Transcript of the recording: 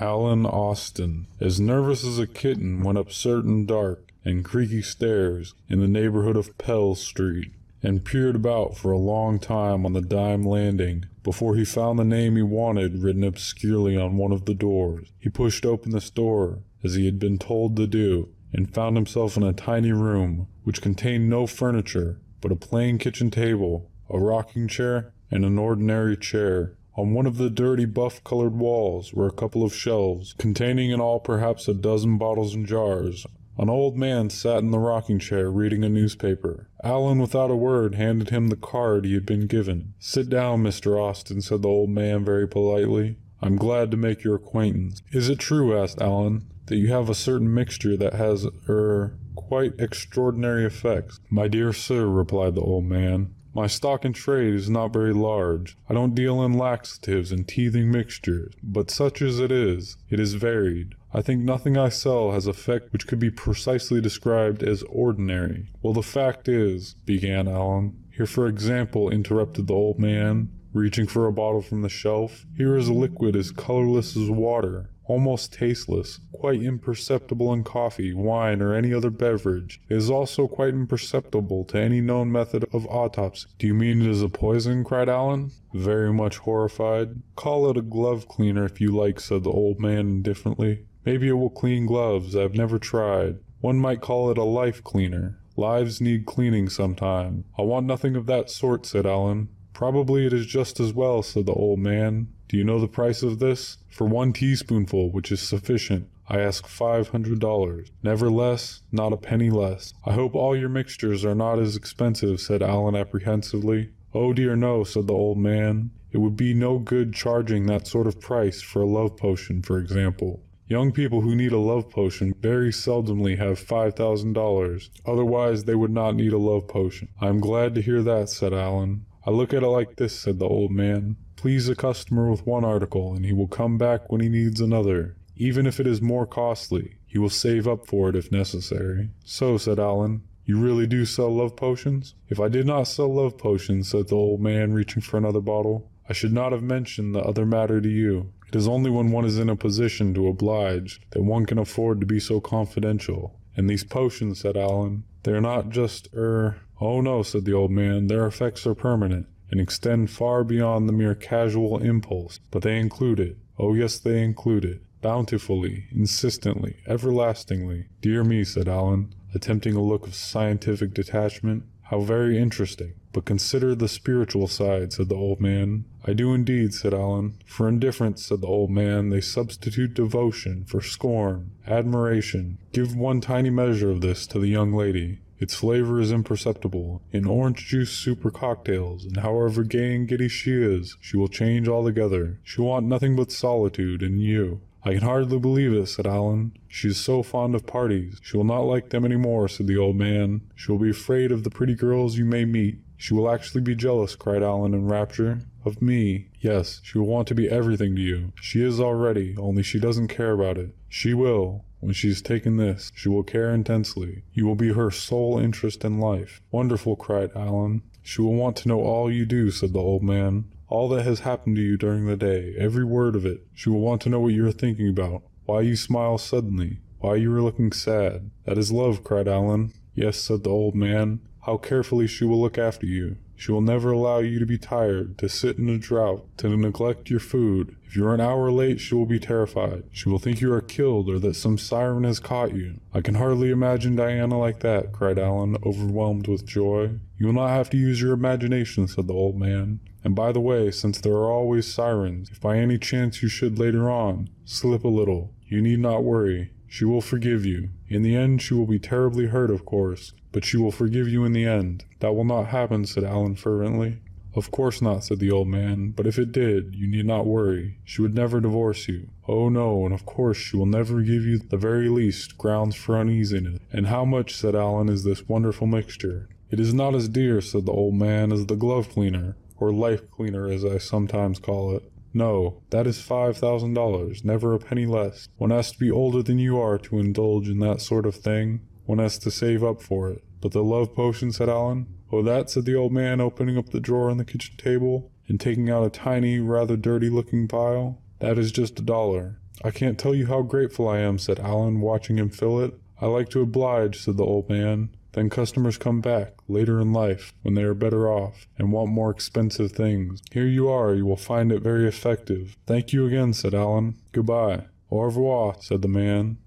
Alan Austin, as nervous as a kitten, went up certain dark and creaky stairs in the neighborhood of Pell Street, and peered about for a long time on the dime landing before he found the name he wanted written obscurely on one of the doors. He pushed open this door, as he had been told to do, and found himself in a tiny room which contained no furniture but a plain kitchen table, a rocking chair, and an ordinary chair. On one of the dirty buff colored walls were a couple of shelves, containing in all perhaps a dozen bottles and jars. An old man sat in the rocking chair reading a newspaper. Alan, without a word, handed him the card he had been given. Sit down, Mr. Austin, said the old man very politely. I'm glad to make your acquaintance. Is it true, asked Alan, that you have a certain mixture that has, er, quite extraordinary effects? My dear sir, replied the old man, my stock in trade is not very large. I don't deal in laxatives and teething mixtures, but such as it is, it is varied. I think nothing I sell has effect which could be precisely described as ordinary. Well, the fact is, began Alan. Here, for example, interrupted the old man, reaching for a bottle from the shelf. Here is a liquid as colorless as water, almost tasteless, quite imperceptible in coffee, wine, or any other beverage. It is also quite imperceptible to any known method of autopsy. Do you mean it is a poison? cried Alan, very much horrified. Call it a glove cleaner if you like, said the old man indifferently. Maybe it will clean gloves. I've never tried. One might call it a life cleaner. Lives need cleaning sometime. I want nothing of that sort, said Alan. Probably it is just as well, said the old man. Do you know the price of this? For one teaspoonful, which is sufficient, I ask five hundred dollars. Never less, not a penny less. I hope all your mixtures are not as expensive, said Alan apprehensively. Oh dear no, said the old man. It would be no good charging that sort of price for a love potion, for example. Young people who need a love potion very seldomly have five thousand dollars. Otherwise, they would not need a love potion. I am glad to hear that, said Alan. I look at it like this, said the old man. Please a customer with one article, and he will come back when he needs another. Even if it is more costly, he will save up for it if necessary. So, said Alan, you really do sell love potions? If I did not sell love potions, said the old man, reaching for another bottle, I should not have mentioned the other matter to you. It is only when one is in a position to oblige that one can afford to be so confidential. And these potions, said Alan, they are not just, er, Oh no, said the old man, their effects are permanent, and extend far beyond the mere casual impulse, but they include it. Oh yes, they include it. Bountifully, insistently, everlastingly. Dear me, said Alan, attempting a look of scientific detachment. How very interesting. But consider the spiritual side, said the old man. I do indeed, said Alan. For indifference, said the old man, they substitute devotion for scorn, admiration. Give one tiny measure of this to the young lady. Its flavor is imperceptible. In orange juice super cocktails, and however gay and giddy she is, she will change altogether. She will want nothing but solitude and you. I can hardly believe it, said Alan. She is so fond of parties. She will not like them any more, said the old man. She will be afraid of the pretty girls you may meet. She will actually be jealous, cried Alan in rapture. Of me, yes, she will want to be everything to you. She is already, only she doesn't care about it. She will. When she has taken this, she will care intensely. You will be her sole interest in life. Wonderful, cried Alan. She will want to know all you do, said the old man. All that has happened to you during the day, every word of it. She will want to know what you are thinking about, why you smile suddenly, why you are looking sad. That is love, cried Alan. Yes, said the old man. How carefully she will look after you. She will never allow you to be tired, to sit in a drought, to neglect your food. If you are an hour late, she will be terrified. She will think you are killed or that some siren has caught you. I can hardly imagine Diana like that, cried Alan, overwhelmed with joy. You will not have to use your imagination, said the old man. And by the way, since there are always sirens, if by any chance you should later on slip a little, you need not worry. She will forgive you. In the end, she will be terribly hurt, of course, but she will forgive you in the end. That will not happen, said Alan fervently. Of course not, said the old man, but if it did, you need not worry. She would never divorce you. Oh no, and of course she will never give you the very least grounds for uneasiness. And how much, said Alan, is this wonderful mixture? It is not as dear, said the old man, as the glove cleaner, or life cleaner as I sometimes call it. No, that is five thousand dollars, never a penny less. One has to be older than you are to indulge in that sort of thing. One has to save up for it. But the love potion, said Alan. Oh, that, said the old man, opening up the drawer on the kitchen table and taking out a tiny, rather dirty looking vial. That is just a dollar. I can't tell you how grateful I am, said Alan, watching him fill it. I like to oblige, said the old man. Then customers come back later in life when they are better off and want more expensive things. Here you are, you will find it very effective. Thank you again, said Alan. Goodbye. Au revoir, said the man.